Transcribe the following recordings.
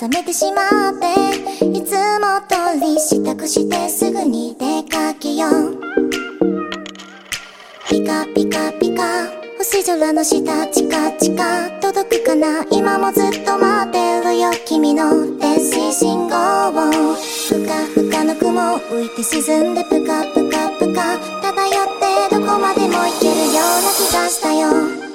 冷めてしまっていつも通り支度してすぐに出かけよう。ピカピカピカ星空の下チカチカ届くかな。今もずっと待ってるよ君の電子信号を。ふかふかの雲浮いて沈んでプカプカプカ漂ってどこまでも行けるような気がしたよ。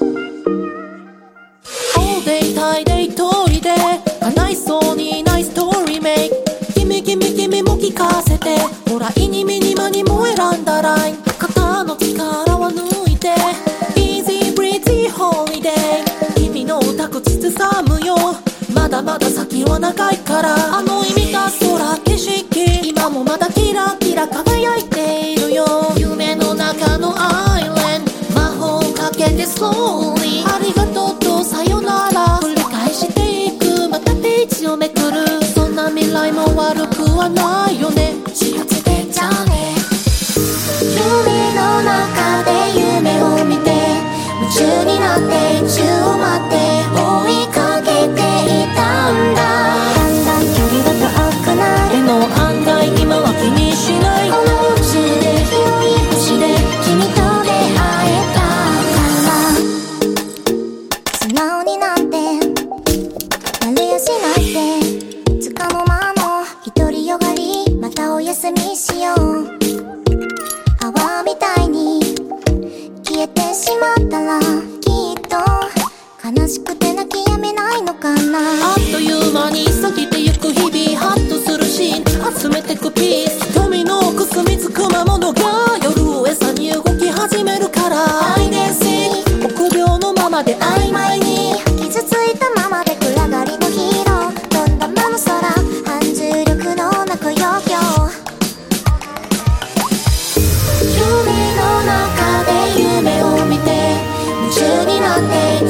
は長いから。あの意味が空景色。今もまだキラキラ輝いているよ。夢の中のアイレンド魔法かけてスローリーありがとうとさよなら。繰り返していく。またページをめくる。そんな未来も悪くはない。て泣きやめないのかな？あっという間に過ぎてゆく日々ハッとするシーン。集めてくピース。瞳のくすみつく魔物が夜を餌に動き始めるから。アイデン臆病のままで曖昧に。傷ついたままで暗がりのヒーロー。どんだまの空半重力のなくよよ夢の中で夢を見て夢中になっていく